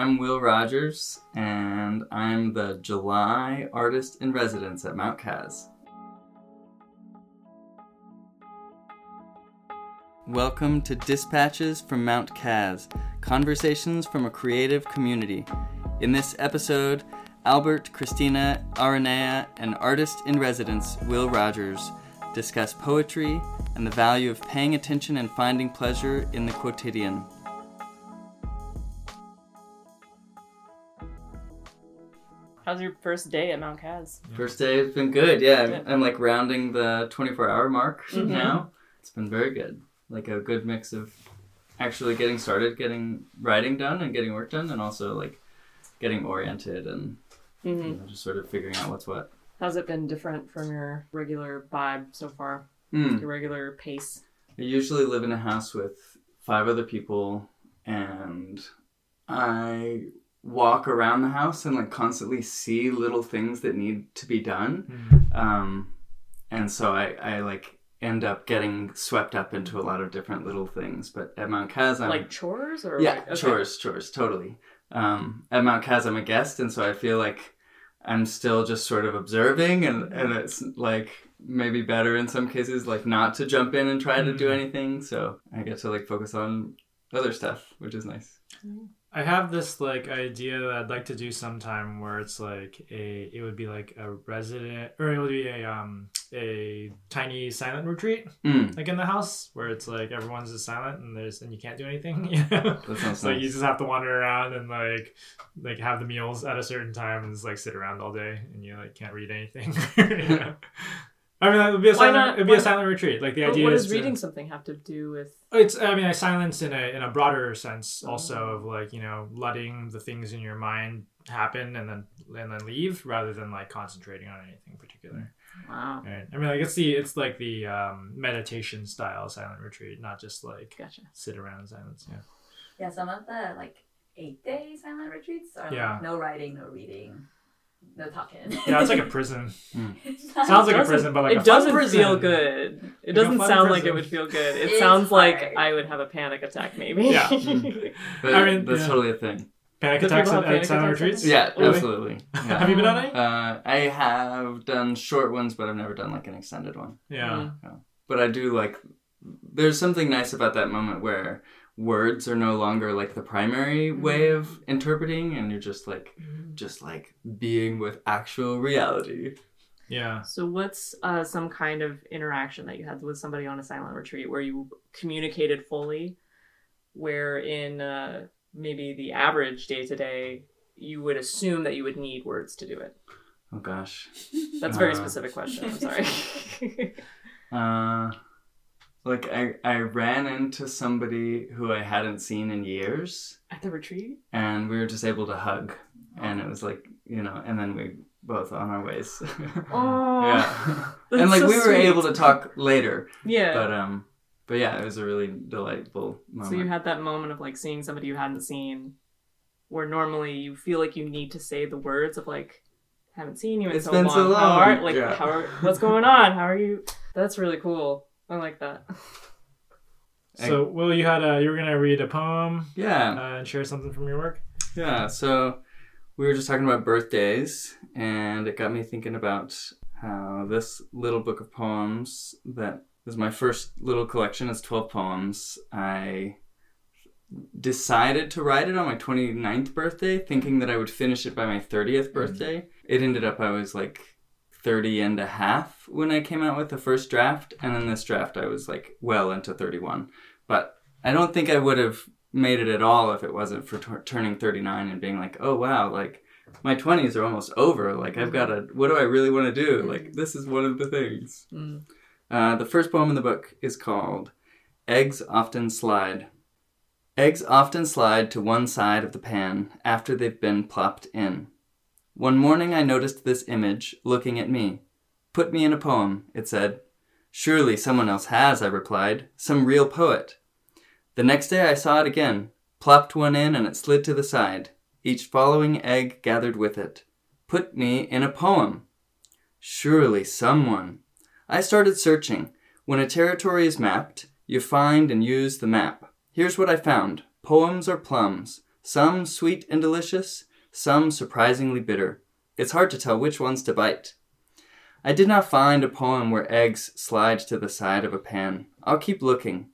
I'm Will Rogers, and I'm the July Artist in Residence at Mount Kaz. Welcome to Dispatches from Mount Kaz Conversations from a Creative Community. In this episode, Albert, Christina, Aranea, and artist in residence Will Rogers discuss poetry and the value of paying attention and finding pleasure in the quotidian. How's your first day at Mount Kaz? First day has been good. Yeah, I'm, I'm like rounding the 24 hour mark Mhm. now. It's been very good. Like a good mix of actually getting started, getting writing done, and getting work done, and also like getting oriented and hmm you know, just sort of figuring out what's what. How's it been different from your regular vibe so far? Hmm. Your regular pace? I usually live in a house with five other people, and I walk around the house and like constantly see little things that need to be done. Um, and so I, I like end up getting swept up into a lot of different little things. But at Mount Kaz, I'm like chores or yeah, like, okay. chores, chores, totally. Um, at Mount Kaz, I'm a guest, and so I feel like I'm still just sort of observing, and and it's like maybe better in some cases, like not to jump in and try to do Mhm. anything. So I get to like focus on other stuff, which is nice. I have this like idea that I'd like to do sometime where it's like a it would be like a resident or it would be a um a tiny silent retreat Mm, like in the house where it's like everyone's just silent and there's and you can't do anything you know that sounds so nice. you just have to wander around and like like have the meals at a certain time and just like sit around all day and you like can't read anything you know? I mean, it would be a Why silent. not- It'd be why- a silent retreat. Like the But idea what is does to- reading something have to do with? it's I mean I silence in a in a broader sense also Oh. of like you know letting the things in your mind happen and then and then leave rather than like concentrating on anything particular. Wow, Right. I mean like it's the it's like the um, meditation style silent retreat, not just like gotcha. sit around in silence. Yeah. Yeah, some of the like eight day silent retreats are Yeah. like no writing, no reading, no talking. Yeah, it's like a prison. It's Sounds like a prison, but like it a doesn't prison. feel good. It Like doesn't fun sound like it would feel good. It It's sounds like. I would have a panic attack, maybe. Yeah. Mm. But I mean, that's yeah. totally a thing. Panic Do attacks people at, have at panic silent attacks? retreats. Yeah, Really? absolutely. Yeah. Have you been on any? Uh, I have done short ones, but I've never done like an extended one. Yeah. Mm. But I do like. There's something nice about that moment where words are no longer like the primary way of interpreting, and you're just like, just like being with actual reality. Yeah. So, what's uh, some kind of interaction that you had with somebody on a silent retreat where you communicated fully, where in uh, maybe the average day to day, you would assume that you would need words to do it? Oh gosh. That's a very Uh. specific question. I'm sorry. Like I I ran into somebody who I hadn't seen in years, At the retreat? and we were just able to hug, and it was like you know, and then we both on our ways. Oh, yeah. and like so we were sweet. able to talk later, Yeah. but um, but yeah, it was a really delightful moment. so you had that moment of like seeing somebody you hadn't seen, where normally you feel like you need to say the words of like, haven't seen you in It's so been long. so How long." are like Yeah. how are, what's going on? How are you? That's really cool. I like that. So, Will, you had a, you were gonna read a poem yeah. uh, and share something from your work. Yeah, so we were just talking about birthdays, and it got me thinking about how this little book of poems that is my first little collection. It's 12 poems. I decided to write it on my 29th birthday, thinking that I would finish it by my 30th birthday. It ended up I was like 30 and a half when I came out with the first draft, and in this draft I was like well into 31. But I don't think I would have made it at all if it wasn't for t- turning 39 and being like, oh wow, like my 20s are almost over. Like I've got to, what do I really want to do? Like this is one of the things. Mm. Uh, the first poem in the book is called Eggs Often Slide. Eggs often slide to one side of the pan after they've been plopped in. One morning I noticed this image looking at me. Put me in a poem, it said. Surely someone else has, I replied. Some real poet. The next day I saw it again, plopped one in and it slid to the side. Each following egg gathered with it. Put me in a poem. Surely someone. I started searching. When a territory is mapped, you find and use the map. Here's what I found poems are plums, some sweet and delicious, some surprisingly bitter. It's hard to tell which ones to bite. I did not find a poem where eggs slide to the side of a pan. I'll keep looking.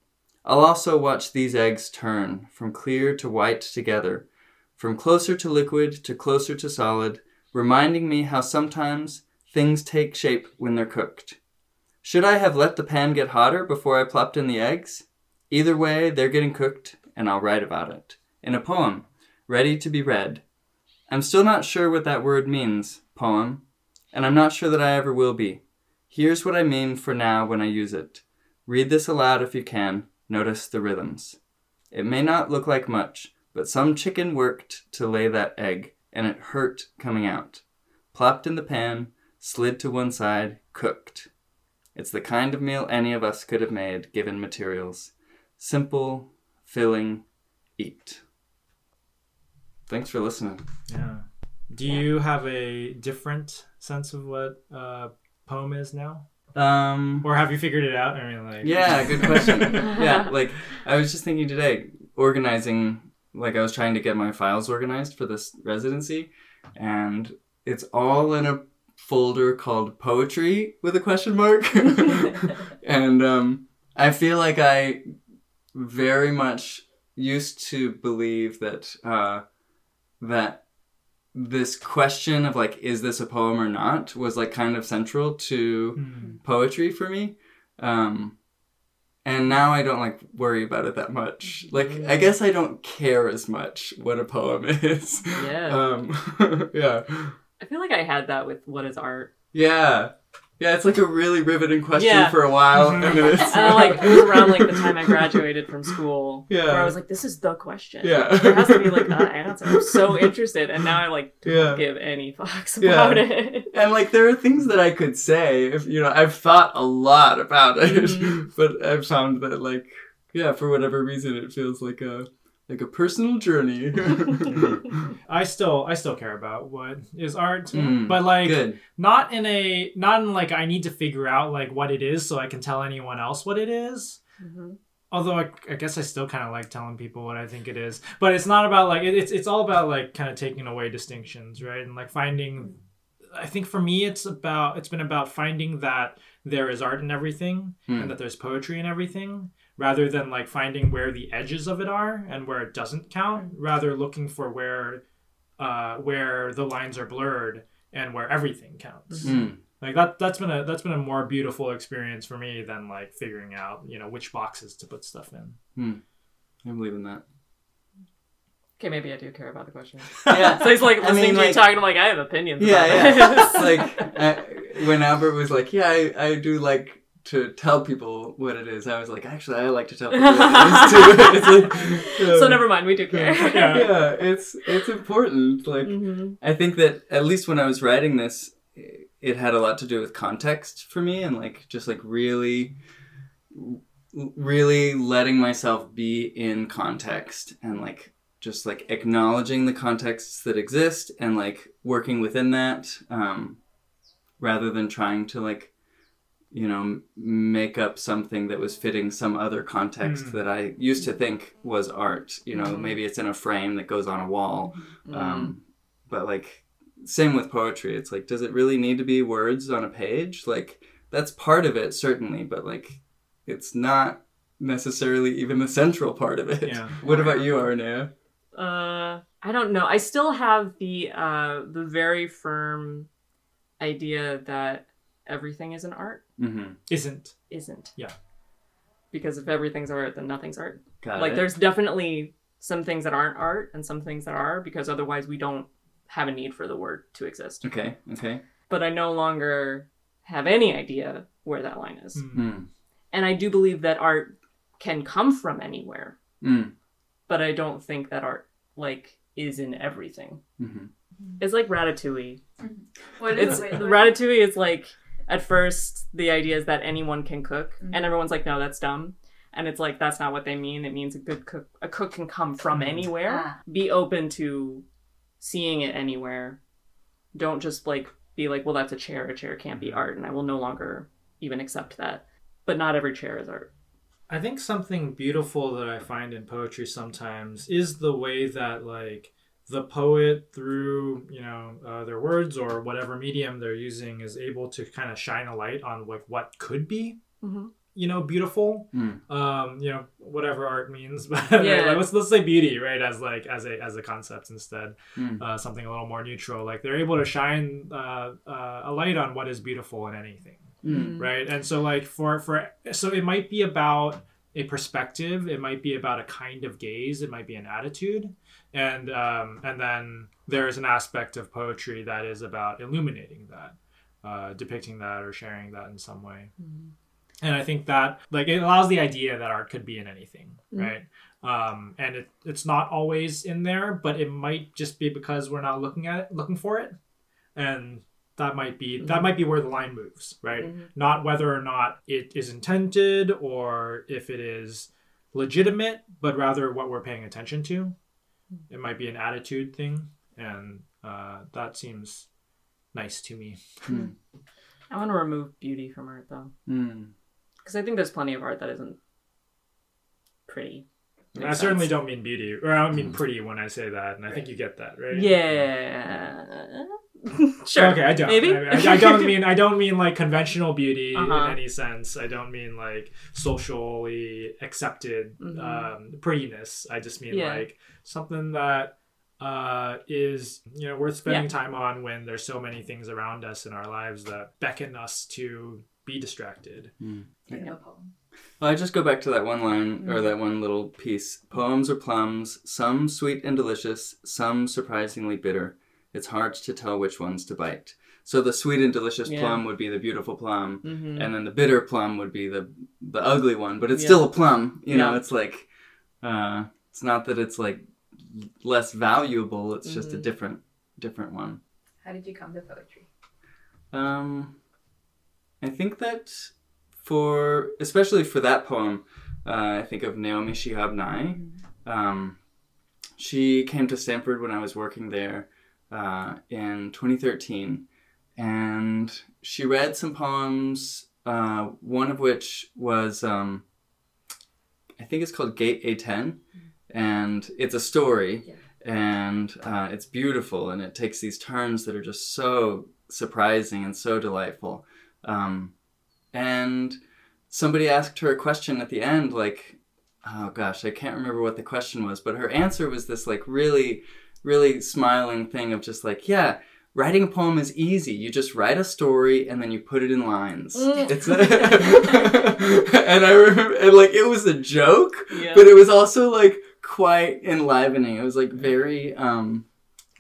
I'll also watch these eggs turn from clear to white together, from closer to liquid to closer to solid, reminding me how sometimes things take shape when they're cooked. Should I have let the pan get hotter before I plopped in the eggs? Either way, they're getting cooked, and I'll write about it. In a poem, ready to be read. I'm still not sure what that word means, poem, and I'm not sure that I ever will be. Here's what I mean for now when I use it. Read this aloud if you can. Notice the rhythms. It may not look like much, but some chicken worked to lay that egg, and it hurt coming out. Plopped in the pan, slid to one side, cooked. It's the kind of meal any of us could have made given materials. Simple, filling, eat. Thanks for listening. Yeah. Do you have a different sense of what uh, poem is now, Um, or have you figured it out? I mean, like, yeah, good question. yeah, like I was just thinking today, organizing. Like I was trying to get my files organized for this residency, and it's all in a folder called poetry with a question mark. and um, I feel like I very much used to believe that uh, that this question of like is this a poem or not was like kind of central to Hmm. poetry for me. Um, and now I don't like worry about it that much. Like I guess I don't care as much what a poem is. Yeah. Um, yeah. I feel like I had that with what is art. Yeah. Yeah, it's like a really riveting question Yeah. for a while, and then it's And I, like it was around like the time I graduated from school, Yeah. where I was like, "This is the question. Yeah. there has to be like an answer." I'm so interested, and now I like don't Yeah. give any fucks Yeah. about it. And like there are things that I could say if you know I've thought a lot about it, Mhm. but I've found that like yeah for whatever reason it feels like a like a personal journey. I still, I still care about what is art, Mm, but like, Good. not in a, not in like I need to figure out like what it is so I can tell anyone else what it is. Mhm. Although I, I guess I still kind of like telling people what I think it is, but it's not about like it, it's it's all about like kind of taking away distinctions, right? And like finding. I think for me, it's about it's been about finding that there is art in everything Hmm. and that there's poetry in everything, rather than like finding where the edges of it are and where it doesn't count. Rather, looking for where uh, where the lines are blurred and where everything counts Mm. like that that's been a that's been a more beautiful experience for me than like figuring out you know which boxes to put stuff in I believe in that. Okay, maybe I do care about the question. Yeah. So he's like I listening mean, to like- you talking. I'm like, I have opinions. Yeah, about yeah. this. like I, when Albert was like, "Yeah, I, I do like to tell people what it is," I was like, "Actually, I like to tell people what it is too." Like, so um, never mind. We do care. Yeah. Yeah, it's it's important. Like Mhm. I think that at least when I was writing this, it had a lot to do with context for me, and like just like really, really letting myself be in context and like just like acknowledging the contexts that exist and like working within that um, rather than trying to like you know make up something that was fitting some other context Mm. that i used to think was art you know Mhm. maybe it's in a frame that goes on a wall Mm. um, but like same with poetry it's like does it really need to be words on a page like that's part of it certainly but like it's not necessarily even the central part of it Yeah. what about you arnea Uh, I don't know. I still have the uh the very firm idea that everything is an art mm-hmm. isn't isn't. Yeah. Because if everything's art, then nothing's art. Got like it. there's definitely some things that aren't art and some things that are because otherwise we don't have a need for the word to exist. okay okay But I no longer have any idea where that line is. Mm. And I do believe that art can come from anywhere, Mm. but I don't think that art like is in everything. hmm It's like Ratatouille. What It's it? Wait, wait. Ratatouille is like at first the idea is that anyone can cook, Mhm. and everyone's like, no, that's dumb. And it's like that's not what they mean. It means a good cook. A cook can come from Mhm. anywhere. Ah. Be open to seeing it anywhere. Don't just like be like, well, that's a chair. A chair can't be art, and I will no longer even accept that. But not every chair is art. I think something beautiful that I find in poetry sometimes is the way that like the poet through you know uh, their words or whatever medium they're using is able to kind of shine a light on like what could be Mhm. you know beautiful Mm. um you know whatever art means but Yeah. like, let's let's say beauty right as like as a as a concept instead Mm. uh, something a little more neutral like they're able to shine uh, uh, a light on what is beautiful in anything Mm. right and so like for for so it might be about a perspective it might be about a kind of gaze it might be an attitude and um and then there's an aspect of poetry that is about illuminating that uh depicting that or sharing that in some way. And i think that like it allows the idea that art could be in anything Mm. right? Um and it, it's not always in there but it might just be because we're not looking at it looking for it. And that might be that might be where the line moves right? Mhm. not whether or not it is intended or if it is legitimate but rather what we're paying attention to it might be an attitude thing and uh, that seems nice to me Mm. I want to remove beauty from art though, Mm. because I think there's plenty of art that isn't pretty. i Makes certainly sense. don't mean beauty or i don't mean pretty when i say that and i think you get that right Yeah. sure. Okay, I don't. Maybe. I, I- I don't mean I don't mean like conventional beauty Uh-huh. in any sense. I don't mean like socially accepted Mhm. um, prettiness. I just mean Yeah. like something that uh, is you know worth spending Yeah. time on when there's so many things around us in our lives that beckon us to be distracted. Take no poem. Well, I just go back to that one line or Mm. that one little piece. Poems are plums, some sweet and delicious, some surprisingly bitter. It's hard to tell which ones to bite. So the sweet and delicious Yeah. plum would be the beautiful plum, hmm and then the bitter plum would be the the ugly one. But it's Yeah. still a plum. You know, it's like uh, it's not that it's like less valuable. It's just a Mhm. different different one. How did you come to poetry? Um, I think that for especially for that poem, uh, I think of Naomi Shihab Nye. Um, she came to Stanford when I was working there uh, in 2013, and she read some poems. Uh, one of which was um, I think it's called Gate A10, and it's a story, Yeah. and uh, it's beautiful, and it takes these turns that are just so surprising and so delightful. Um, and somebody asked her a question at the end, like, oh gosh, I can't remember what the question was, but her answer was this like really, really smiling thing of just like, yeah, writing a poem is easy. You just write a story and then you put it in lines. Mm. It's and I remember, and like it was a joke, Yeah. but it was also like quite enlivening. It was like very, um,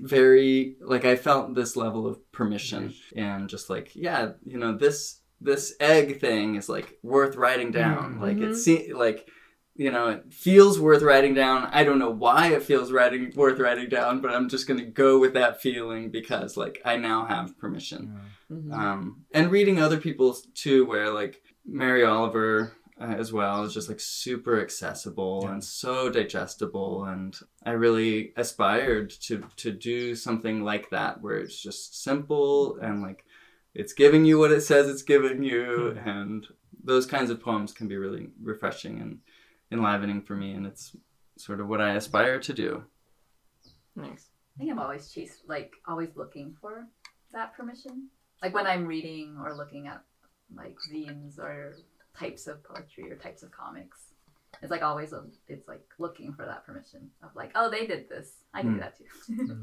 very like I felt this level of permission and just like yeah, you know this this egg thing is like worth writing down. Mhm. Like it se- like you know it feels worth writing down. I don't know why it feels writing worth writing down, but I'm just gonna go with that feeling because like I now have permission Mhm. um, and reading other people's too where like mary oliver uh, as well is just like super accessible Yeah. and so digestible and i really aspired to to do something like that where it's just simple and like it's giving you what it says it's giving you Hmm. and those kinds of poems can be really refreshing and enlivening for me and it's sort of what i aspire to do Nice. I think I'm always chase like always looking for that permission. Like when I'm reading or looking at like zines or types of poetry or types of comics. It's like always a, it's like looking for that permission of like, oh they did this. I can Mm. do that too.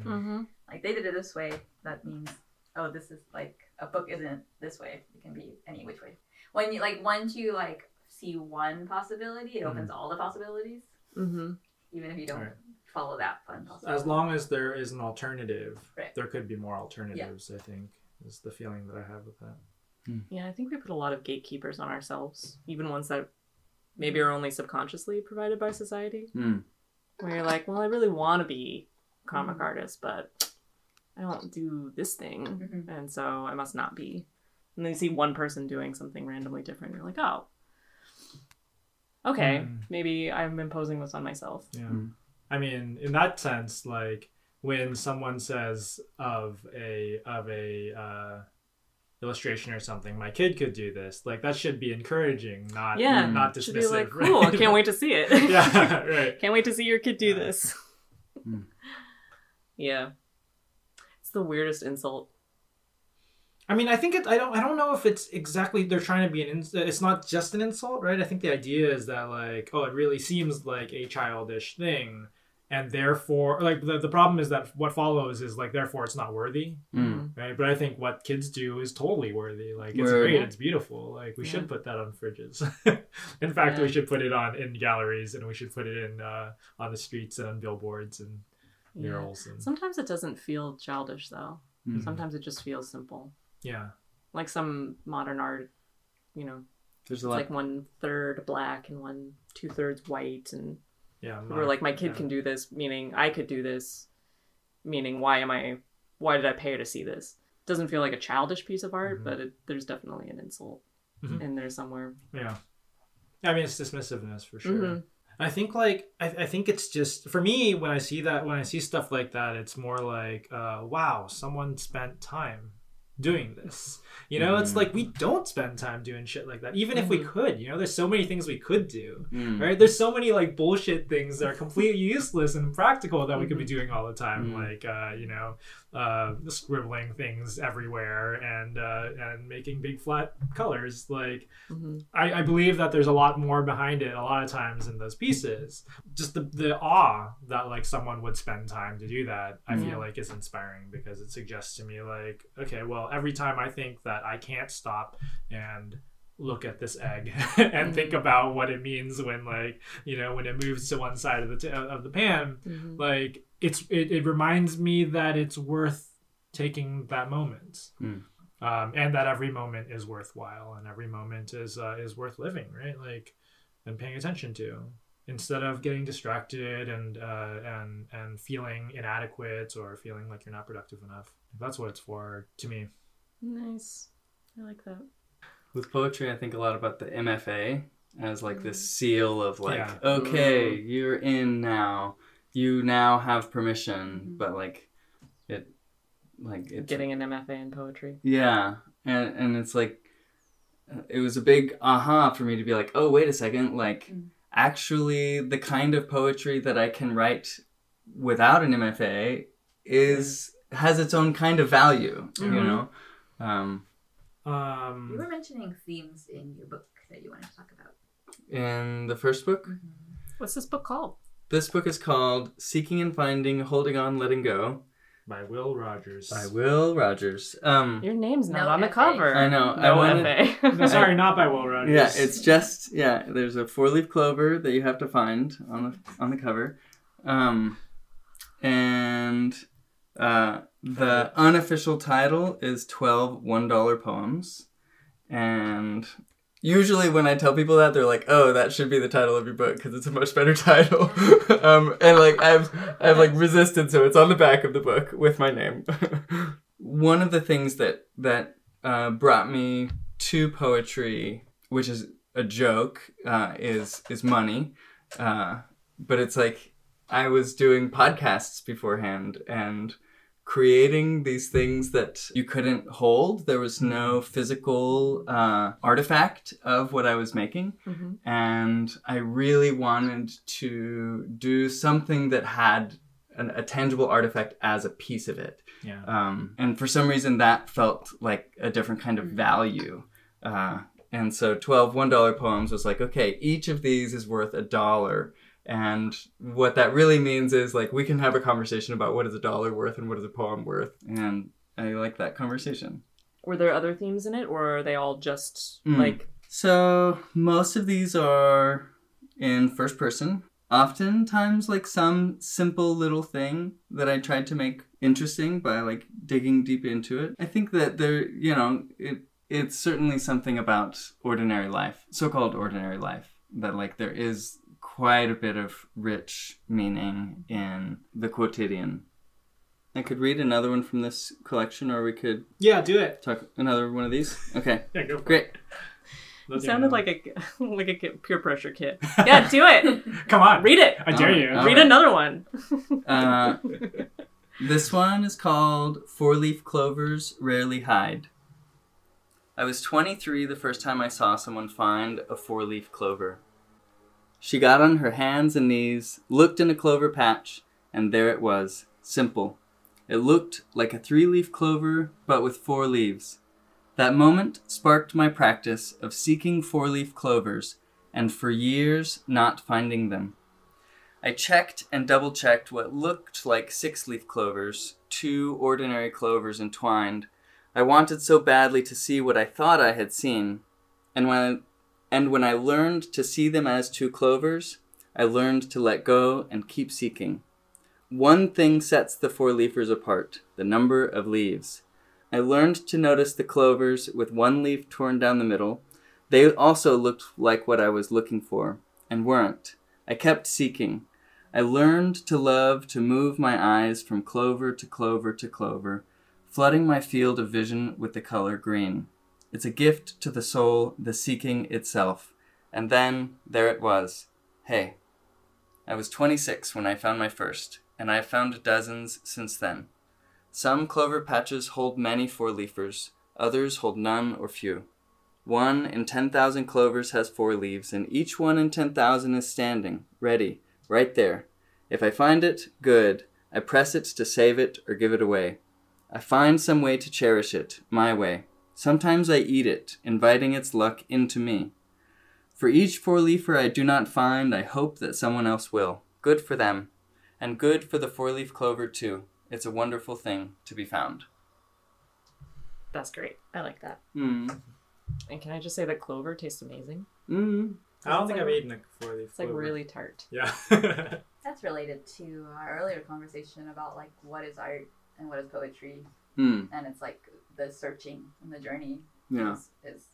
Mm-hmm. like they did it this way, that means oh this is like a book isn't this way. It can be any which way. When you like once you like see one possibility, it opens all the possibilities. Mm-hmm. Even if you don't Right. follow that one. As long as there is an alternative, Right. there could be more alternatives. I think is the feeling that I have with that. Yeah, I think we put a lot of gatekeepers on ourselves, even ones that maybe are only subconsciously provided by society. Mm. Where you're like, well, I really want to be a comic Mhm. artist, but I don't do this thing, Mhm. and so I must not be. And then you see one person doing something randomly different, you're like, oh, okay, Mm. maybe I'm imposing this on myself. Yeah. Mm. I mean, in that sense, like when someone says of a of a uh, illustration or something. My kid could do this. Like that should be encouraging, not Yeah, not Should dismissive. be like, right? cool. I can't wait to see it. yeah, right. Can't wait to see your kid do Yeah. this. Mm. Yeah. It's the weirdest insult. I mean, I think it. I don't. I don't know if it's exactly they're trying to be an. Ins- it's not just an insult, right? I think the idea is that like, oh, it really seems like a childish thing, and therefore, like the the problem is that what follows is like, therefore, it's not worthy, Mm. right? But I think what kids do is totally worthy. Like, it's Word. great. It's beautiful. Like, we Yeah. should put that on fridges. in fact, Yeah. we should put it on in galleries, and we should put it in uh, on the streets and on billboards and Yeah. murals and Sometimes it doesn't feel childish though. Mm. Sometimes it just feels simple. Yeah. Like some modern art, you know, There's like one third black and one two thirds white and Yeah, are like my kid yeah. can do this meaning i could do this meaning why am i why did i pay to see this doesn't feel like a childish piece of art Mhm. but it, there's definitely an insult Mhm. in there somewhere Yeah. I mean, it's dismissiveness for sure. Mhm. I think like I, I think it's just for me when I see that when I see stuff like that, it's more like, uh, wow, someone spent time doing this. You know, it's Mhm. like we don't spend time doing shit like that. Even if we Mhm. could, you know, there's so many things we could do. Mm. Right? There's so many like bullshit things that are completely useless and practical that we could be Mhm. doing all the time, Mm. like uh, you know, uh, scribbling things everywhere and uh, and making big flat colors. Like Mhm. I, I believe that there's a lot more behind it a lot of times in those pieces. Just the the awe that like someone would spend time to do that, I feel like is inspiring because it suggests to me like, okay, well, every time I think that I can't stop and look at this egg and think about what it means when like you know when it moves to one side of the t- of the pan Mhm. like it's it, it reminds me that it's worth taking that moment Mm. um, and that every moment is worthwhile and every moment is uh, is worth living right like and paying attention to instead of getting distracted and uh, and and feeling inadequate or feeling like you're not productive enough that's what it's for to me nice i like that With poetry, I think a lot about the MFA as like this seal of like, Yeah. okay, you're in now. You now have permission, Mhm. but like, it, like it's getting an mfa in poetry Yeah, and and it's like it was a big aha for me to be like, oh wait a second, like Mm. actually the kind of poetry that I can write without an MFA is has its own kind of value, you Mhm. know. Um, You um were mentioning themes in your book that you wanted to talk about. in the first book, what's this book called? This book is called "Seeking and Finding, Holding On, Letting Go" by will rogers. By Will Rogers. Um, your name's not No on the cover. I know. I no wanted, fa no, sorry not by will rogers. Yeah, it's just yeah. There's a four leaf clover that you have to find on the on the cover, um, and uh, the unofficial title is 12 one dollar poems, and usually when I tell people that they're like, "Oh, that should be the title of your book because it's a much better title," um, and like I've I've like resisted, so it's on the back of the book with my name. One of the things that that uh, brought me to poetry, which is a joke, uh, is is money. Uh, but it's like I was doing podcasts beforehand and creating these things that you couldn't hold. There was no physical uh, artifact of what I was making, Mhm. and I really wanted to do something that had an, a tangible artifact as a piece of it. yeah Um, and for some reason, that felt like a different kind of value. Uh, and so 12 $1 poems was like, okay, each of these is worth a dollar. And what that really means is like, we can have a conversation about what is a dollar worth and what is a poem worth. And I like that conversation. were there other themes in it or are they all just Mm. like So most of these are in first person. Oftentimes, like some simple little thing that I tried to make interesting by like digging deep into it. I think that there, you know, it it's certainly something about ordinary life, so-called ordinary life, that like there is quite a bit of rich meaning in the quotidian. I could read another one from this collection, or we could yeah do it talk another one of these. Okay, yeah go for great. it it sounded like a like a peer pressure kit yeah do it come on read it i dare you read right. another one Uh, this one is called Four Leaf Clovers Rarely Hide. I was 23 the first time I saw someone find a four leaf clover. She got on her hands and knees, looked in a clover patch, and there it was, simple. It looked like a three leaf clover, but with four leaves. That moment sparked my practice of seeking four leaf clovers, and for years not finding them. I checked and double checked what looked like six leaf clovers, two ordinary clovers entwined. I wanted so badly to see what I thought I had seen, and when and when I learned to see them as two clovers, I learned to let go and keep seeking. One thing sets the four leafers apart the number of leaves. I learned to notice the clovers with one leaf torn down the middle. They also looked like what I was looking for, and weren't. I kept seeking. I learned to love to move my eyes from clover to clover to clover, flooding my field of vision with the color green. It's a gift to the soul, the seeking itself. And then there it was. Hey. I was 26 when I found my first, and I have found dozens since then. Some clover patches hold many four leafers, others hold none or few. One in 10,000 clovers has four leaves, and each one in 10,000 is standing, ready, right there. If I find it, good. I press it to save it or give it away. I find some way to cherish it, my way. Sometimes I eat it, inviting its luck into me. For each four leafer I do not find, I hope that someone else will. Good for them. And good for the four leaf clover, too. It's a wonderful thing to be found. That's great. I like that. Mm. And can I just say that clover tastes amazing? Mm. I don't think I've eaten a four leaf. It's like really tart. Yeah. That's related to our earlier conversation about like what is art and what is poetry, Mm. and it's like the searching and the journey Yeah. is, is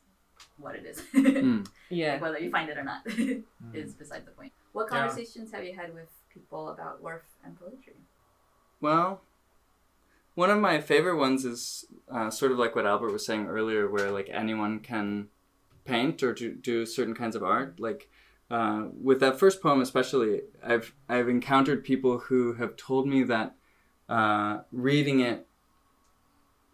what it is. Mm. Yeah. Like whether you find it or not is beside the point. What Yeah. conversations have you had with people about worth and poetry? Well, one of my favorite ones is uh, sort of like what Albert was saying earlier, where like anyone can paint or do, do certain kinds of art. Like uh, with that first poem, especially, I've I've encountered people who have told me that uh, reading it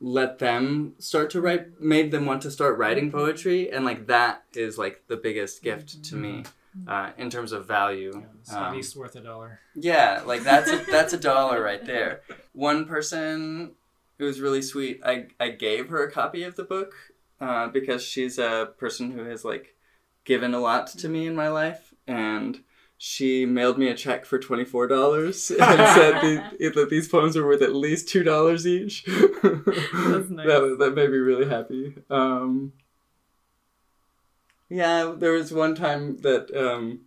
let them start to write, made them want to start writing poetry, and like that is like the biggest gift to me uh, in terms of value. Yeah, it's Um, at least worth a dollar. yeah, like that's a, that's a dollar right there. One person who was really sweet. I I gave her a copy of the book uh, because she's a person who has like given a lot to me in my life, and she mailed me a check for twenty four dollars and said the, that these poems were worth at least two dollars each. That's nice. That that made me really happy. Um, yeah, there was one time that um,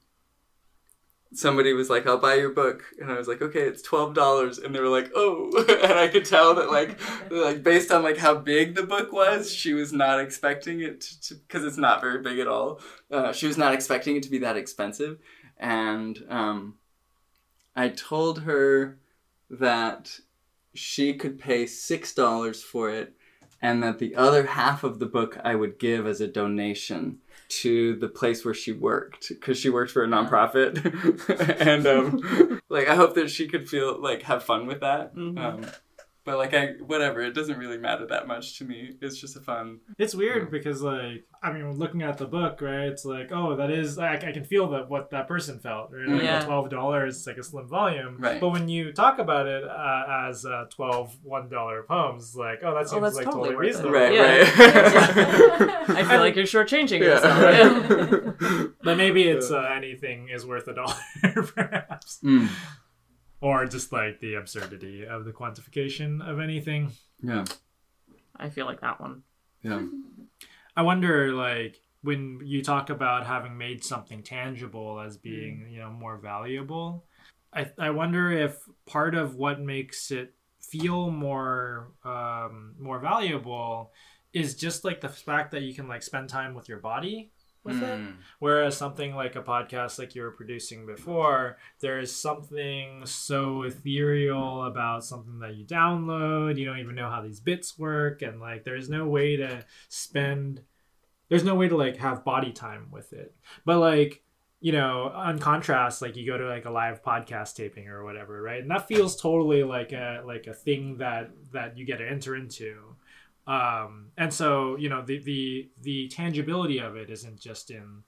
somebody was like, "I'll buy your book," and I was like, "Okay, it's twelve dollars," and they were like, "Oh," and I could tell that like, like based on like how big the book was, she was not expecting it to because it's not very big at all. Uh, she was not expecting it to be that expensive, and um, I told her that she could pay six dollars for it, and that the other half of the book I would give as a donation to the place where she worked because she worked for a nonprofit. And um like i hope that she could feel like have fun with that. Mhm. um but like i whatever it doesn't really matter that much to me it's just a fun It's weird Yeah. because, like, I mean, looking at the book, right? It's like, oh, that is, I, I can feel that what that person felt, right? Like, Yeah. Twelve dollars, it's like a slim volume, Right. But when you talk about it uh, as uh, 12 one dollar poems, like, oh, that seems that's like totally totally, reasonable, right Yeah. right I feel like you're shortchanging Yeah. yourself. Yeah. But maybe it's uh, anything is worth a dollar, perhaps, Mm. Or just like the absurdity of the quantification of anything. yeah I feel like that one. yeah I wonder, like, when you talk about having made something tangible as being, you know, more valuable, I, I wonder if part of what makes it feel more um, more valuable is just like the fact that you can like spend time with your body with it. Mm. Whereas something like a podcast like you were producing before, there is something so ethereal about something that you download. You don't even know how these bits work, and like there's no way to spend. There's no way to like have body time with it. But like you know, on contrast, like you go to like a live podcast taping or whatever, right? And that feels totally like a like a thing that that you get to enter into. Um, and so you know the the the tangibility of it isn't just in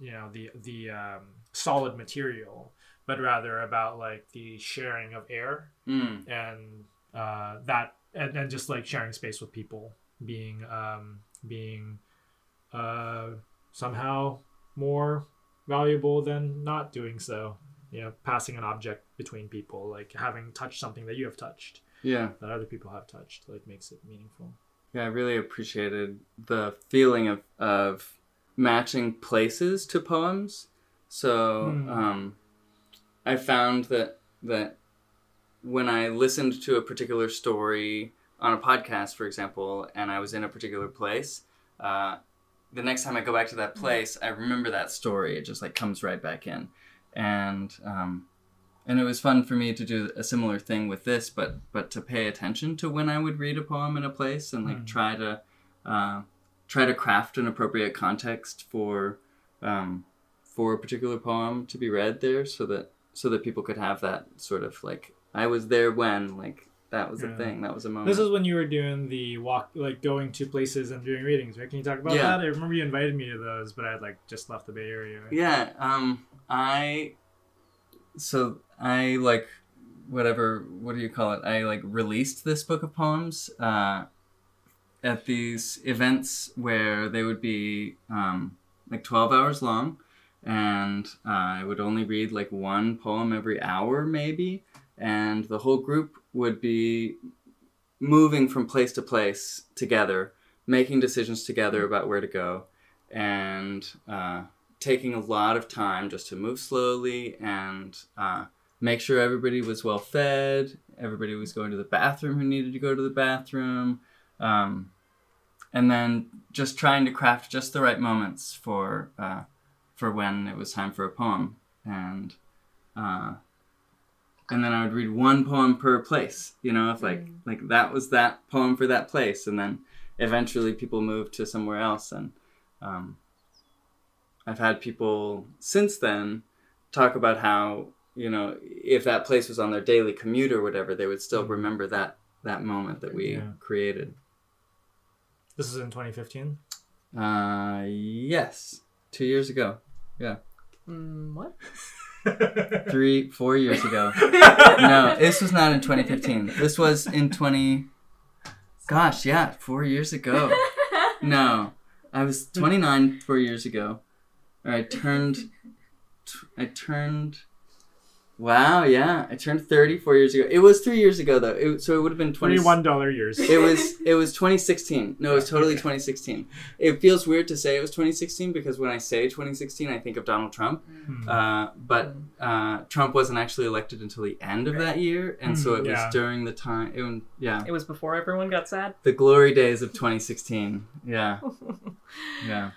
you know the the um, solid material, but rather about like the sharing of air Mm. and uh, that and, and just like sharing space with people being um, being uh, somehow more valuable than not doing so you know passing an object between people like having touched something that you have touched Yeah. that other people have touched like makes it meaningful Yeah, I really appreciated the feeling of of matching places to poems. So Hmm. um, I found that that when I listened to a particular story on a podcast, for example, and I was in a particular place, uh, the next time I go back to that place, I remember that story. It just like comes right back in, and um, and it was fun for me to do a similar thing with this, but but to pay attention to when I would read a poem in a place and like Mm. try to uh, try to craft an appropriate context for um, for a particular poem to be read there, so that so that people could have that sort of like I was there when like that was a thing, that was a moment. this is when you were doing the walk like going to places and doing readings right can you talk about Yeah. that i remember you invited me to those but i had like just left the bay area Yeah, um, I, so I like, whatever, what do you call it? I like released this book of poems, uh, at these events where they would be, um, like 12 hours long, and uh, I would only read like one poem every hour, maybe, and the whole group would be moving from place to place together, making decisions together about where to go, and, uh, taking a lot of time just to move slowly and uh, make sure everybody was well fed, everybody was going to the bathroom who needed to go to the bathroom, um, and then just trying to craft just the right moments for uh, for when it was time for a poem, and uh, and then I would read one poem per place, you know, if like like that was that poem for that place, and then eventually people moved to somewhere else and. Um, I've had people since then talk about how you know if that place was on their daily commute or whatever, they would still remember that that moment that we Yeah. created. this is in 2015 Uh, yes, two years ago, Mm, what? three, four years ago. no, this was not in 2015. This was in 20. Gosh, yeah, four years ago. No, I was 29 four years ago. Or I turned. t- I turned. Wow, yeah, I turned thirty four years ago. It was three years ago though, it, so it would have been 20. $21 years It was it was 2016. No, it was totally 2016. It feels weird to say it was 2016 because when I say 2016, I think of Donald Trump. Hmm. Uh, but uh, Trump wasn't actually elected until the end of that year, and so it was during the time. It, yeah, It was before everyone got sad. the glory days of 2016. Yeah, yeah.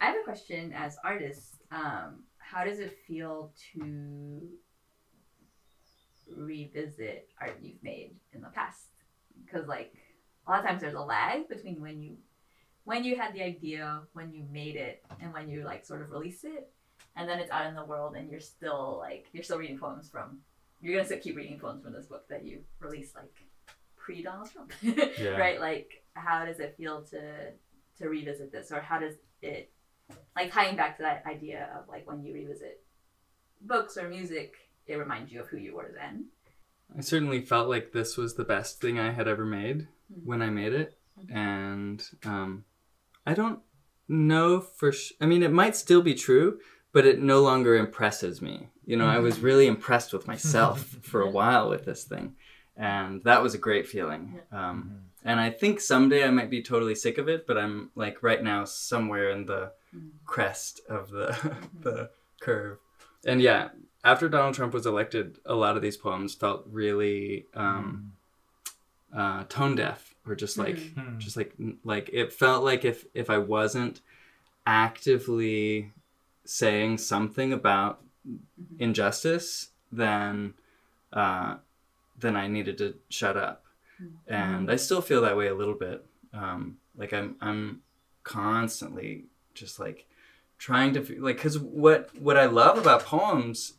I have a question as artists. Um, how does it feel to revisit art you've made in the past? Because like a lot of times there's a lag between when you when you had the idea, when you made it, and when you like sort of release it, and then it's out in the world, and you're still like you're still reading poems from. You're gonna still keep reading poems from this book that you released like pre Donald Trump, Yeah. right? Like, how does it feel to to revisit this, or how does it like tying back to that idea of like when you revisit books or music, it reminds you of who you were then. I certainly felt like this was the best thing I had ever made when I made it, and um, I don't know for. Sh- I mean, it might still be true, but it no longer impresses me. You know, I was really impressed with myself for a while with this thing, and that was a great feeling. Um, and I think someday I might be totally sick of it, but I'm like right now somewhere in the crest of the the curve. And yeah, after Donald Trump was elected, a lot of these poems felt really um, uh, tone deaf, or just like Hmm. just like like it felt like if if I wasn't actively saying something about injustice, then uh, then I needed to shut up, and I still feel that way a little bit. Um, like I'm I'm constantly just like trying to f- like because what what I love about poems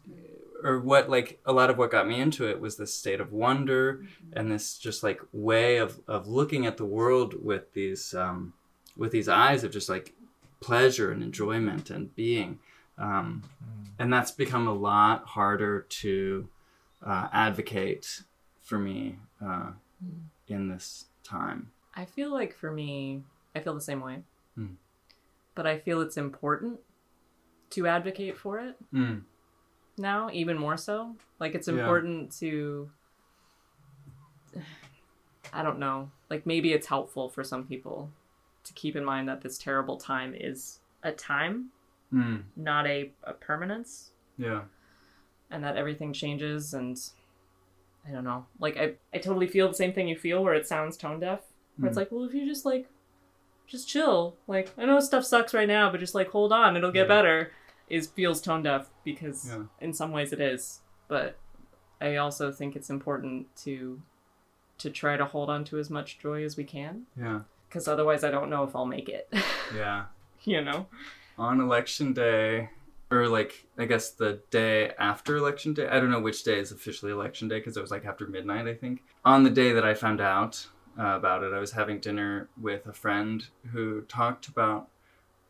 or what like a lot of what got me into it was this state of wonder Mm-hmm. and this just like way of of looking at the world with these um with these eyes of just like pleasure and enjoyment and being um and that's become a lot harder to uh, advocate for me uh, in this time I feel like for me, I feel the same way. Mm. But I feel it's important to advocate for it mm. now, even more so. Like it's Yeah. important to I don't know. Like maybe it's helpful for some people to keep in mind that this terrible time is a time, Mm. not a, a permanence, yeah and that everything changes and I don't know. Like I, I totally feel the same thing you feel where it sounds tone deaf. Where it's Mm. like, well if you just like just chill. Like I know stuff sucks right now, but just like hold on, it'll get Yeah. better. Is feels tone deaf because Yeah. in some ways it is. But I also think it's important to to try to hold on to as much joy as we can. yeah Because otherwise I don't know if I'll make it. yeah you know? on election day or like i guess the day after election day i don't know which day is officially election day because it was like after midnight i think. On the day that i found out uh, about it i was having dinner with a friend who talked about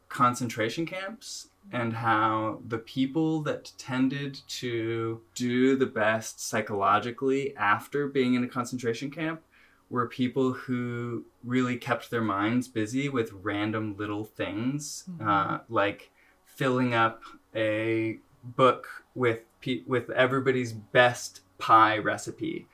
concentration camps and how the people that tended to do the best psychologically after being in a concentration camp were people who really kept their minds busy with random little things, uh, like filling up a book with pe- with everybody's best pie recipe.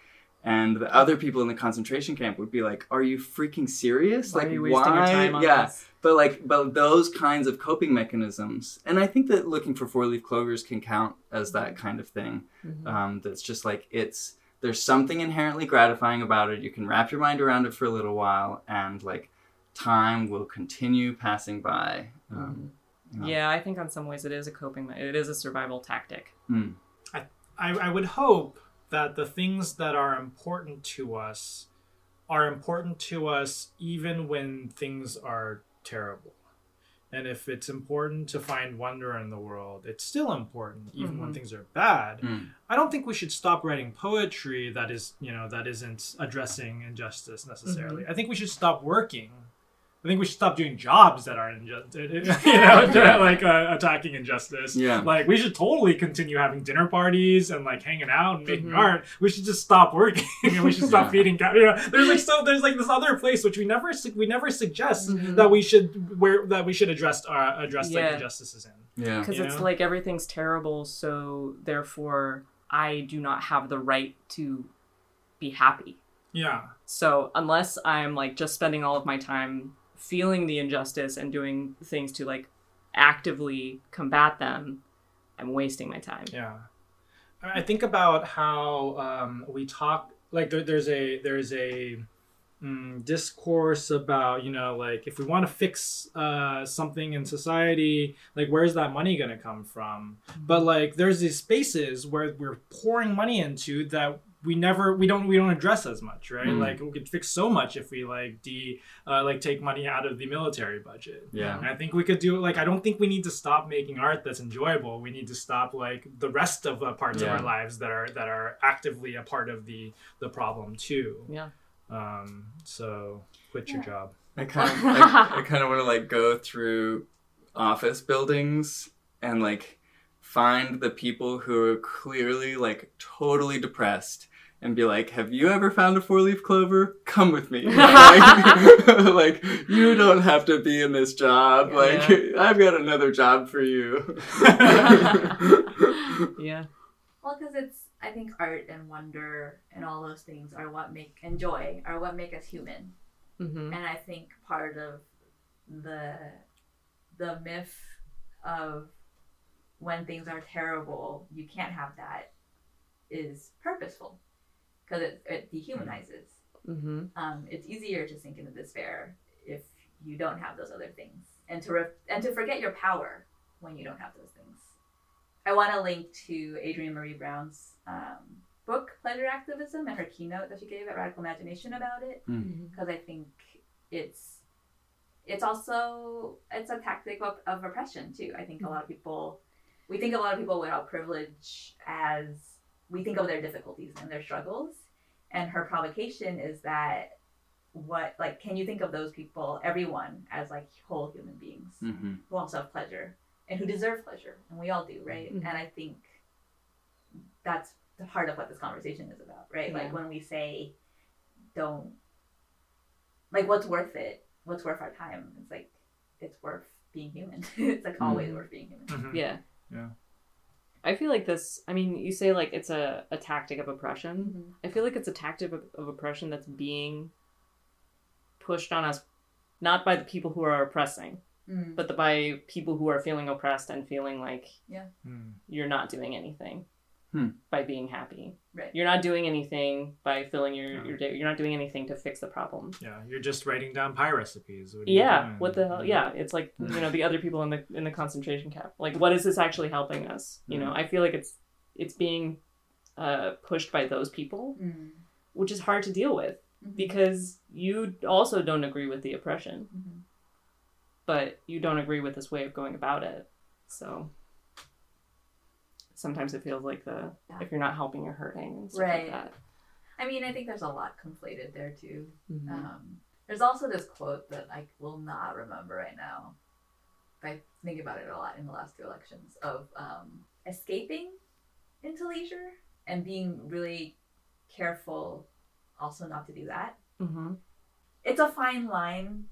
And the other people in the concentration camp would be like, "Are you freaking serious? Why like, are you wasting your why? time on yeah, this? but like, but those kinds of coping mechanisms, and I think that looking for four leaf clovers can count as that kind of thing. Mhm. Um, that's just like it's there's something inherently gratifying about it. You can wrap your mind around it for a little while, and like time will continue passing by. Um, you know. Yeah, I think on some ways it is a coping. It is a survival tactic. Mm. I, I would hope that the things that are important to us are important to us even when things are terrible. And if it's important to find wonder in the world, it's still important even when Mhm. things are bad. Mm. I don't think we should stop writing poetry that is, you know, that isn't addressing injustice necessarily. I think we should stop working. I think we should stop doing jobs that are injustice, you know, Yeah. like uh, attacking injustice. Yeah. Like we should totally continue having dinner parties and like hanging out and making Mhm. art. We should just stop working and we should stop Yeah. feeding cats. You know, there's like so there's like this other place which we never su- we never suggest Mhm. that we should where that we should address uh, address Yeah. like injustices in. Yeah. Because it's know? like everything's terrible, so therefore I do not have the right to be happy. Yeah. So unless I'm like just spending all of my time feeling the injustice and doing things to like actively combat them, I'm wasting my time. Yeah, I think about how um, we talk. Like there, there's a there's a mm, discourse about you know like if we want to fix uh, something in society, like where's that money going to come from? But like there's these spaces where we're pouring money into that we never we don't we don't address as much right Mm. like we could fix so much if we like de uh, like take money out of the military budget Yeah. and I think we could do like I don't think we need to stop making art that's enjoyable. We need to stop like the rest of the parts of our lives that are that are actively a part of the the problem too. Yeah. Um, so quit your job. I kind of, I, I kind of want to like go through office buildings and like find the people who are clearly like totally depressed and be like, "Have you ever found a four-leaf clover? Come with me. like, like, you don't have to be in this job. Like I've got another job for you." Yeah. Well, because it's I think art and wonder and all those things are what make and joy are what make us human. hmm And I think part of the the myth of when things are terrible, you can't have that is purposeful because it, it dehumanizes. hmm Um, it's easier to sink into despair if you don't have those other things, and to re- and to forget your power when you don't have those things. I want to link to Adrienne Maree Brown's um, book Pleasure Activism and her keynote that she gave at Radical Imagination about it because I think it's it's also it's a tactic of, of oppression too. I think a lot of people we think a lot of people without privilege as we think of their difficulties and their struggles. And her provocation is that what like can you think of those people, everyone, as like whole human beings Mm-hmm. who also have pleasure and who deserve pleasure, and we all do, right? Mhm. And I think that's the heart of what this conversation is about, right? Yeah. Like when we say, don't, like, what's worth it? What's worth our time? It's like, it's worth being human. it's like always worth being human. Mhm. Yeah. Yeah. I feel like this. I mean, you say like it's a, a tactic of oppression. I feel like it's a tactic of, of oppression that's being pushed on us, not by the people who are oppressing, Mm. but the, by people who are feeling oppressed and feeling like Mm. you're not doing anything Hmm. by being happy. Right. You're not doing anything by filling your, Yeah. your day. You're not doing anything to fix the problem. Yeah, you're just writing down pie recipes. What Yeah. doing? What the hell? Yeah. It's like you know the other people in the in the concentration camp. Like, what is this actually helping us? You know, I feel like it's it's being uh, pushed by those people, Mm. which is hard to deal with Mhm. because you also don't agree with the oppression, Mhm. but you don't agree with this way of going about it. So sometimes it feels like the Yeah. if you're not helping, you're hurting. And stuff Right. Like that. I mean, I think there's a lot conflated there too. Mhm. Um, there's also this quote that I will not remember right now. But I think about it a lot in the last two elections of um, escaping into leisure and being really careful also not to do that. Mhm. It's a fine line.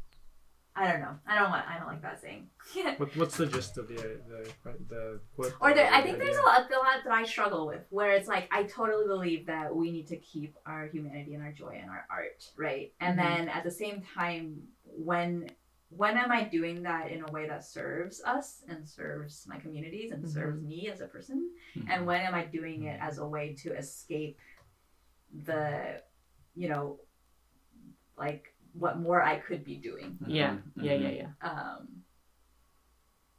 I don't know. I don't want. I don't like that saying. What, what's the gist of the the the what? Or there, I think the there's a lot, a lot that I struggle with, where it's like I totally believe that we need to keep our humanity and our joy and our art, right? And Mhm. then at the same time, when when am I doing that in a way that serves us and serves my communities and Mhm. serves me as a person? Mhm. And when am I doing it as a way to escape the, you know, like what more I could be doing? Yeah. Mhm. Yeah. Yeah. Yeah. Um,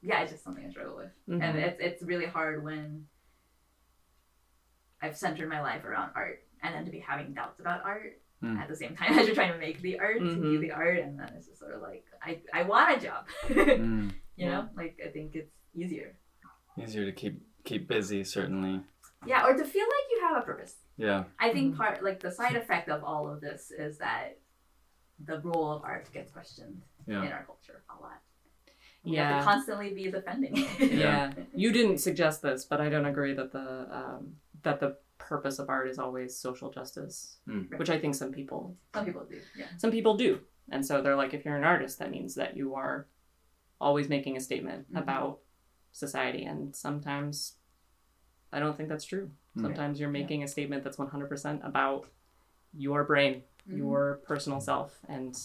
yeah, it's just something I struggle with Mhm. and it's it's really hard when I've centered my life around art and then to be having doubts about art Mm. at the same time as you're trying to make the art to do Mhm. the art and then it's just sort of like I, I want a job you Mm. know like I think it's easier Easier to keep keep busy, certainly. yeah or to feel like you have a purpose Yeah. I think Mhm. part like the side effect of all of this is that the role of art gets questioned Yeah. in our culture a lot we Yeah. have to constantly be defending it. yeah you didn't suggest this but i don't agree that the um, that the purpose of art is always social justice Mm. which i think some people some people do yeah some people do and so they're like if you're an artist that means that you are always making a statement Mhm. about society and sometimes i don't think that's true Mm. sometimes you're making a statement that's 100% about your brain Mhm. your personal self and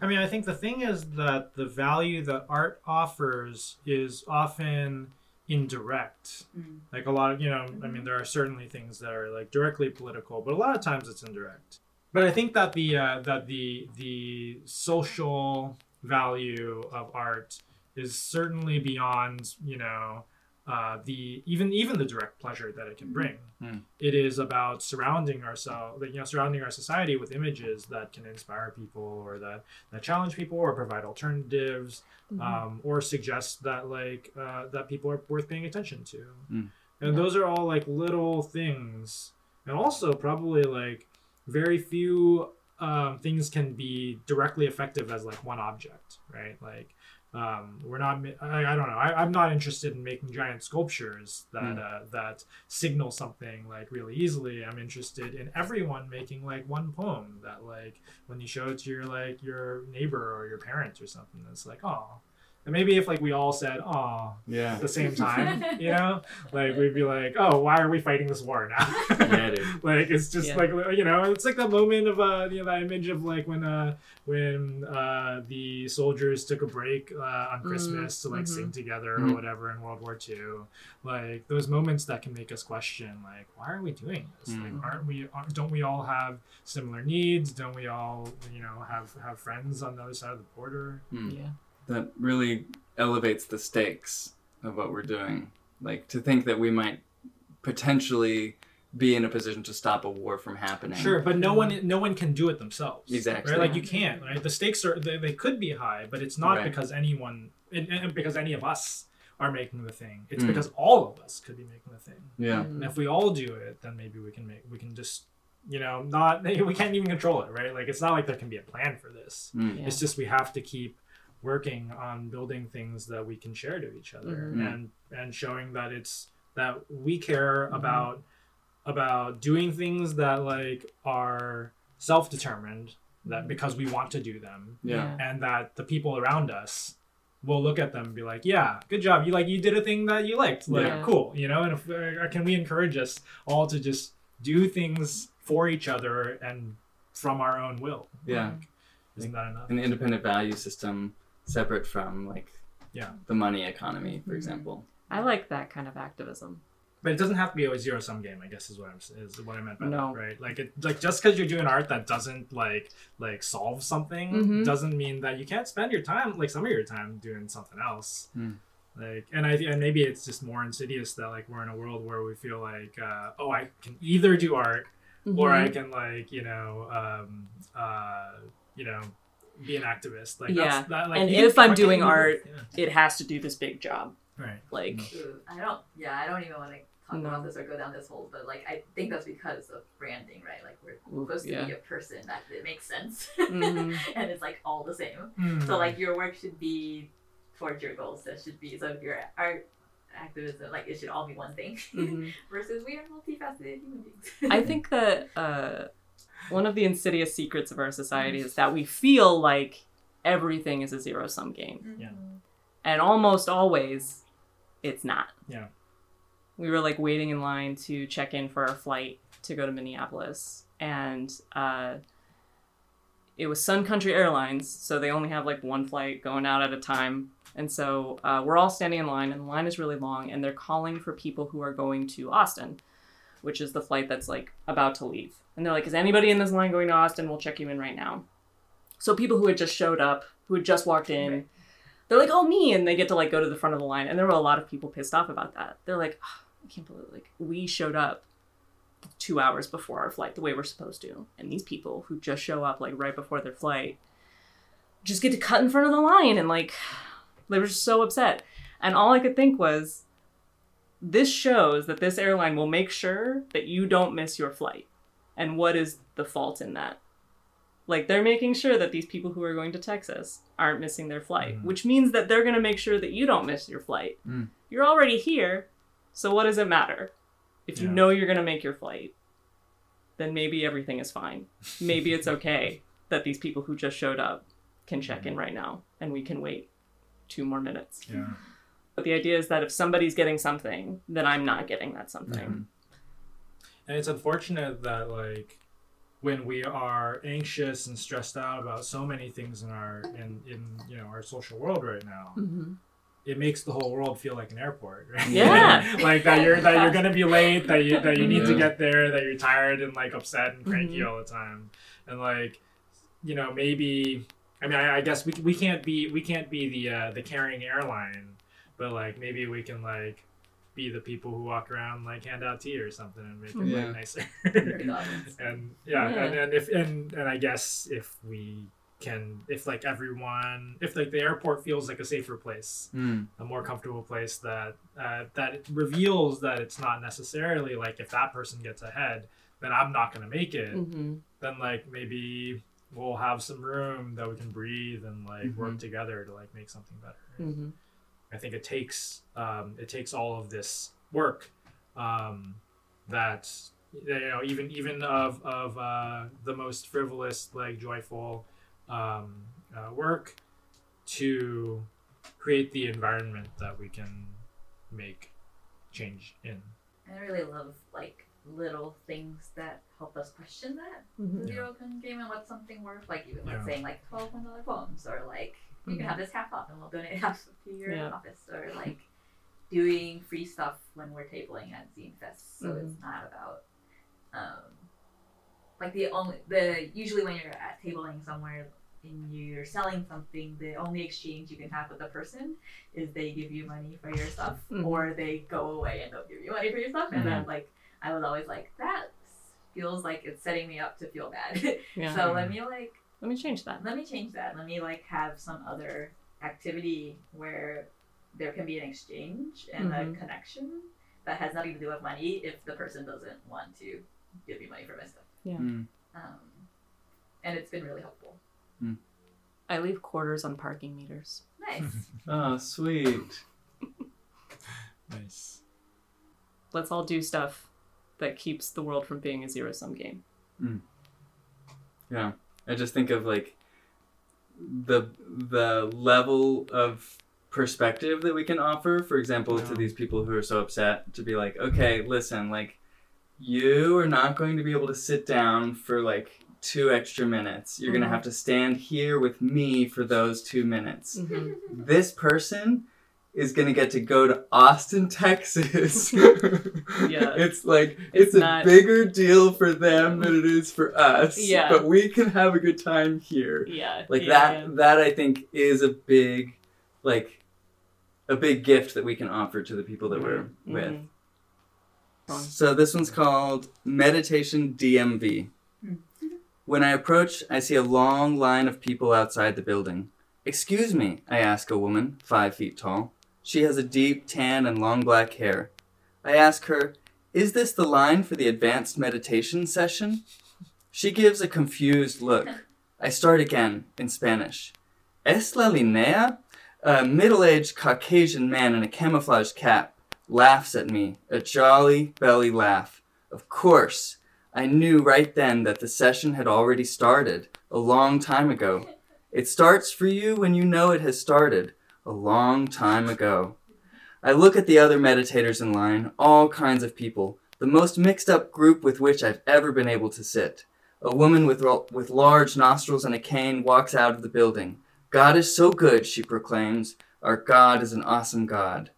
I mean, I think the thing is that the value that art offers is often indirect. Mm. Like a lot of, you know, I mean, there are certainly things that are like directly political, but a lot of times it's indirect. But I think that the uh, that the the social value of art is certainly beyond, you know, uh, the even even the direct pleasure that it can bring. Mm. It is about surrounding ourselves, you know, surrounding our society with images that can inspire people or that that challenge people or provide alternatives um, or suggest that like uh, that people are worth paying attention to Mm. and Yeah. those are all like little things and also probably like very few um, things can be directly effective as like one object right like um, we're not I, I don't know. I, i'm not interested in making giant sculptures that Mm. uh, that signal something like really easily. I'm interested in everyone making like one poem that like when you show it to your like your neighbor or your parents or something it's like oh and maybe if like we all said oh Yeah. at the same time you know like we'd be like oh why are we fighting this war now Yeah, dude. like it's just Yeah. like you know it's like that moment of uh you know that image of like when uh when uh the soldiers took a break uh, on Mm, christmas to like mhm. sing together Mhm. or whatever in world war ii like those moments that can make us question like why are we doing this Mm. like aren't we aren't, don't we all have similar needs don't we all you know have have friends on the other side of the border Mm. yeah That really elevates the stakes of what we're doing. Like to think that we might potentially be in a position to stop a war from happening. Sure, but no one no one can do it themselves. Exactly. Right? Like you can't. Right? The stakes are they, they could be high, but it's not Right. because anyone and, and because any of us are making the thing. It's Mm. because all of us could be making the thing. Yeah. And if we all do it, then maybe we can make we can just you know not we can't even control it, right? Like it's not like there can be a plan for this. Mm. Yeah. It's just we have to keep working on building things that we can share to each other Mhm. and and showing that it's that we care Mhm. about about doing things that like are self-determined that because we want to do them Yeah. and that the people around us will look at them and be like yeah good job you like you did a thing that you liked like Yeah. cool you know and if, uh, can we encourage us all to just do things for each other and from our own will Yeah. Like, isn't that enough An independent value system separate from like Yeah. the money economy, for Mhm. example. I like that kind of activism. But it doesn't have to be a zero sum game. I guess is what I'm is what I meant by No. that, right? Like it like just because you're doing art that doesn't like like solve something Mhm. doesn't mean that you can't spend your time like some of your time doing something else. Hmm. Like and I and maybe it's just more insidious that like we're in a world where we feel like uh, oh I can either do art or I can like you know um uh you know be an activist like Yeah. that's, that, like, And if I'm doing art- yeah. it has to do this big job. right Like, Ooh, I don't. Yeah, I don't even want to talk No. about this or go down this hole. But like, I think that's because of branding, right? Like, we're Oof, supposed to yeah. be a person that it makes sense, Mhm. and it's like all the same. Hmm. So like, your work should be towards your goals. That should be so. If your art activism, like, it should all be one thing. Mhm. Versus we are multifaceted human beings. I think that uh, one of the insidious secrets of our society is that we feel like everything is a zero sum game. Yeah. And almost always, it's not. Yeah. We were like waiting in line to check in for our flight to go to Minneapolis. And uh, it was Sun Country Airlines, so they only have like one flight going out at a time. And so uh, we're all standing in line, and the line is really long, and they're calling for people who are going to Austin, which is the flight that's like about to leave. And they're like, Is anybody in this line going to Austin? We'll check you in right now. So people who had just showed up, who had just walked in, Right. they're like, "Oh, me!" and they get to like go to the front of the line. And there were a lot of people pissed off about that. They're like, "Ah, "I can't believe like we showed up two hours before our flight, the way we're supposed to, and these people who just show up like right before their flight just get to cut in front of the line." And like, they were just so upset. And all I could think was, this shows that this airline will make sure that you don't miss your flight. And what is the fault in that? Like they're making sure that these people who are going to Texas aren't missing their flight, Mhm. which means that they're going to make sure that you don't miss your flight. Mm. You're already here, so what does it matter? If you know you're going to make your flight, then maybe everything is fine. Maybe it's okay that these people who just showed up can check in right now and we can wait two more minutes. yeah But the idea is that if somebody's getting something, then I'm not getting that something. Mhm. And it's unfortunate that like when we are anxious and stressed out about so many things in our in in you know our social world right now, Mm-hmm. it makes the whole world feel like an airport, right? Yeah. like that you're that you're gonna be late, that you that you need to get there, that you're tired and like upset and cranky Mhm. all the time, and like you know maybe I mean I, I guess we we can't be we can't be the uh, the carrying airline, but like maybe we can like be the people who walk around like hand out tea or something and make it Yeah. like nicer. Regardless. and yeah, Yeah. And, and if and and I guess if we can if like everyone if like the airport feels like a safer place Mm. a more comfortable place that uh, that reveals that it's not necessarily like if that person gets ahead then i'm not going to make it Mm-hmm. then like maybe we'll have some room that we can breathe and like work Mhm. together to like make something better Mm-hmm. I think it takes um, it takes all of this work um, that you know even even of of uh, the most frivolous like joyful um, uh, work to create the environment that we can make change in. I really love like little things that help us question that Mm-hmm. the Yeah. zero sum game and what's something worth. Like even Yeah. like saying like twelve one dollar poems or like you can have this half off and we'll donate half to your Yeah. office or like doing free stuff when we're tabling at Zine Fest. So Mm-hmm. it's not about um like the only the usually when you're at tabling somewhere and you're selling something, the only exchange you can have with the person is they give you money for your stuff Mhm. or they go away and don't give you money for your stuff. And then like I was always like, that feels like it's setting me up to feel bad. Yeah. so let me like Let me change that. let me change that. Let me like have some other activity where there can be an exchange and Mhm. a connection that has nothing to do with money if the person doesn't want to give me money for my stuff. Mm. Um, and it's been really helpful. I leave quarters on parking meters. Nice. Oh, sweet. Nice. Let's all do stuff that keeps the world from being a zero sum game. Yeah, I just think of like the the level of perspective that we can offer. For example, to these people who are so upset, to be like, okay, listen, like you are not going to be able to sit down for like two extra minutes. You're gonna Mhm. have to stand here with me for those two minutes. Mhm. This person is gonna get to go to Austin, Texas. Yeah. It's like It's it's, a not- bigger deal for them than it is for us. Yeah. But we can have a good time here. Yeah. Like yeah, that yeah. that I think is a big like a big gift that we can offer to the people that we're with. Mhm. Fun. So this one's called Meditation DMV. When I approach, I see a long line of people outside the building. Excuse me, I ask a woman, five feet tall. She has a deep tan and long black hair. I ask her, Is this the line for the advanced meditation session? She gives a confused look. I start again in Spanish. Es la linea? A middle aged Caucasian man in a camouflage cap laughs at me, a jolly belly laugh. Of course, I knew right then that the session had already started, a long time ago. It starts for you when you know it has started, a long time ago. I look at the other meditators in line, all kinds of people, the most mixed up group with which I've ever been able to sit. A woman with, with large nostrils and a cane walks out of the building. God is so good, she proclaims. Our God is an awesome God.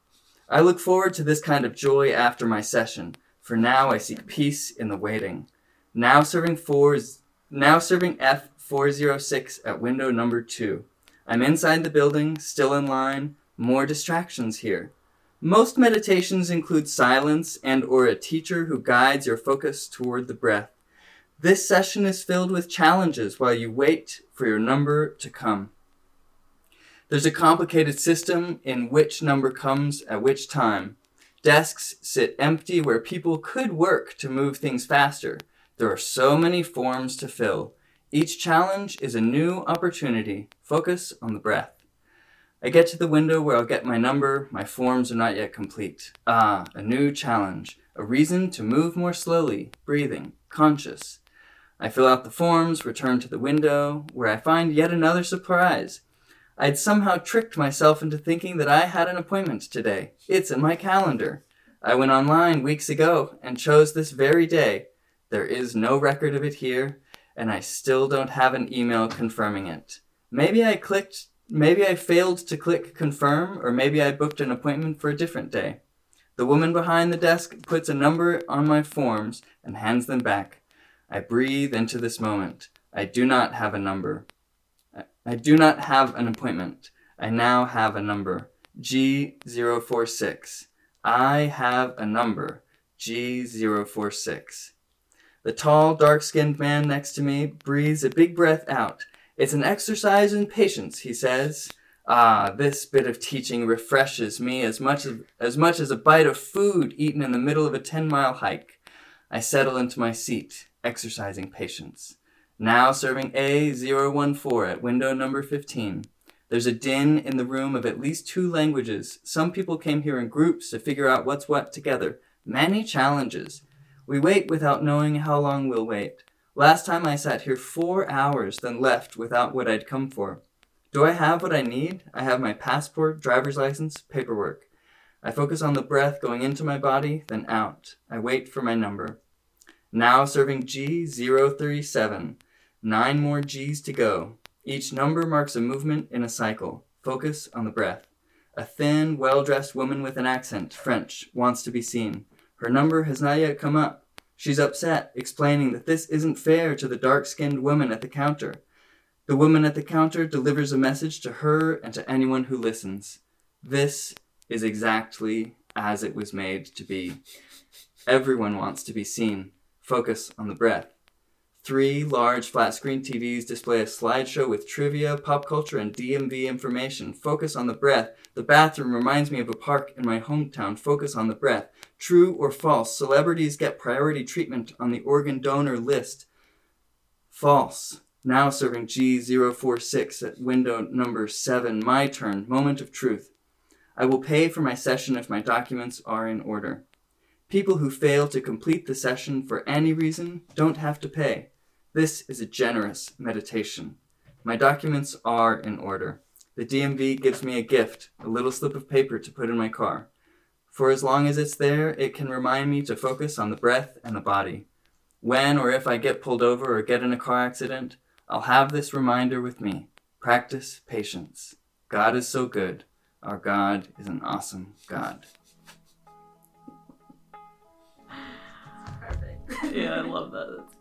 I look forward to this kind of joy after my session, for now I seek peace in the waiting. Now serving fours, now serving F406 at window number 2. I'm inside the building, still in line, more distractions here. Most meditations include silence and or a teacher who guides your focus toward the breath. This session is filled with challenges while you wait for your number to come. There's a complicated system in which number comes at which time. Desks sit empty where people could work to move things faster. There are so many forms to fill. Each challenge is a new opportunity. Focus on the breath. I get to the window where I'll get my number. My forms are not yet complete. Ah, a new challenge. A reason to move more slowly, breathing, conscious. I fill out the forms, return to the window, where I find yet another surprise. I'd somehow tricked myself into thinking that I had an appointment today. It's in my calendar. I went online weeks ago and chose this very day. There is no record of it here, and I still don't have an email confirming it. Maybe I clicked, maybe I failed to click confirm, or maybe I booked an appointment for a different day. The woman behind the desk puts a number on my forms and hands them back. I breathe into this moment. I do not have a number. I- do not have an appointment. I now have a number. G046. I have a number. G046. The tall, dark skinned man next to me breathes a big breath out. It's an exercise in patience, he says. Ah, this bit of teaching refreshes me as much as, as much as a bite of food eaten in the middle of a 10 mile hike. I settle into my seat, exercising patience. Now serving A014 at window number 15. There's a din in the room of at least two languages. Some people came here in groups to figure out what's what together. Many challenges. We wait without knowing how long we'll wait. Last time I sat here four hours, then left without what I'd come for. Do I have what I need? I have my passport, driver's license, paperwork. I focus on the breath going into my body, then out. I wait for my number. Now serving G037. Nine more G's to go. Each number marks a movement in a cycle. Focus on the breath. A thin, well dressed woman with an accent, French, wants to be seen. Her number has not yet come up. She's upset, explaining that this isn't fair to the dark skinned woman at the counter. The woman at the counter delivers a message to her and to anyone who listens. This is exactly as it was made to be. Everyone wants to be seen. Focus on the breath. Three large flat screen TVs display a slideshow with trivia, pop culture, and DMV information. Focus on the breath. The bathroom reminds me of a park in my hometown. Focus on the breath. True or false? Celebrities get priority treatment on the organ donor list. False. Now serving G046 at window number 7. My turn. Moment of truth. I will pay for my session if my documents are in order. People who fail to complete the session for any reason don't have to pay. This is a generous meditation. My documents are in order. The DMV gives me a gift, a little slip of paper to put in my car. For as long as it's there, it can remind me to focus on the breath and the body. When or if I get pulled over or get in a car accident, I'll have this reminder with me. Practice patience. God is so good. Our God is an awesome God. Perfect. yeah, I love that. That's great.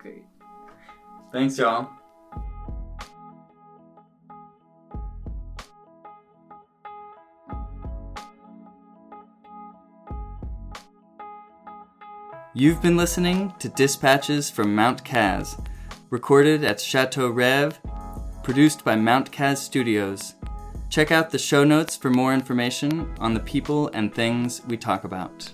Thanks, y'all. You've been listening to Dispatches from Mount Kaz, recorded at Chateau Rev, produced by Mount Kaz Studios. Check out the show notes for more information on the people and things we talk about.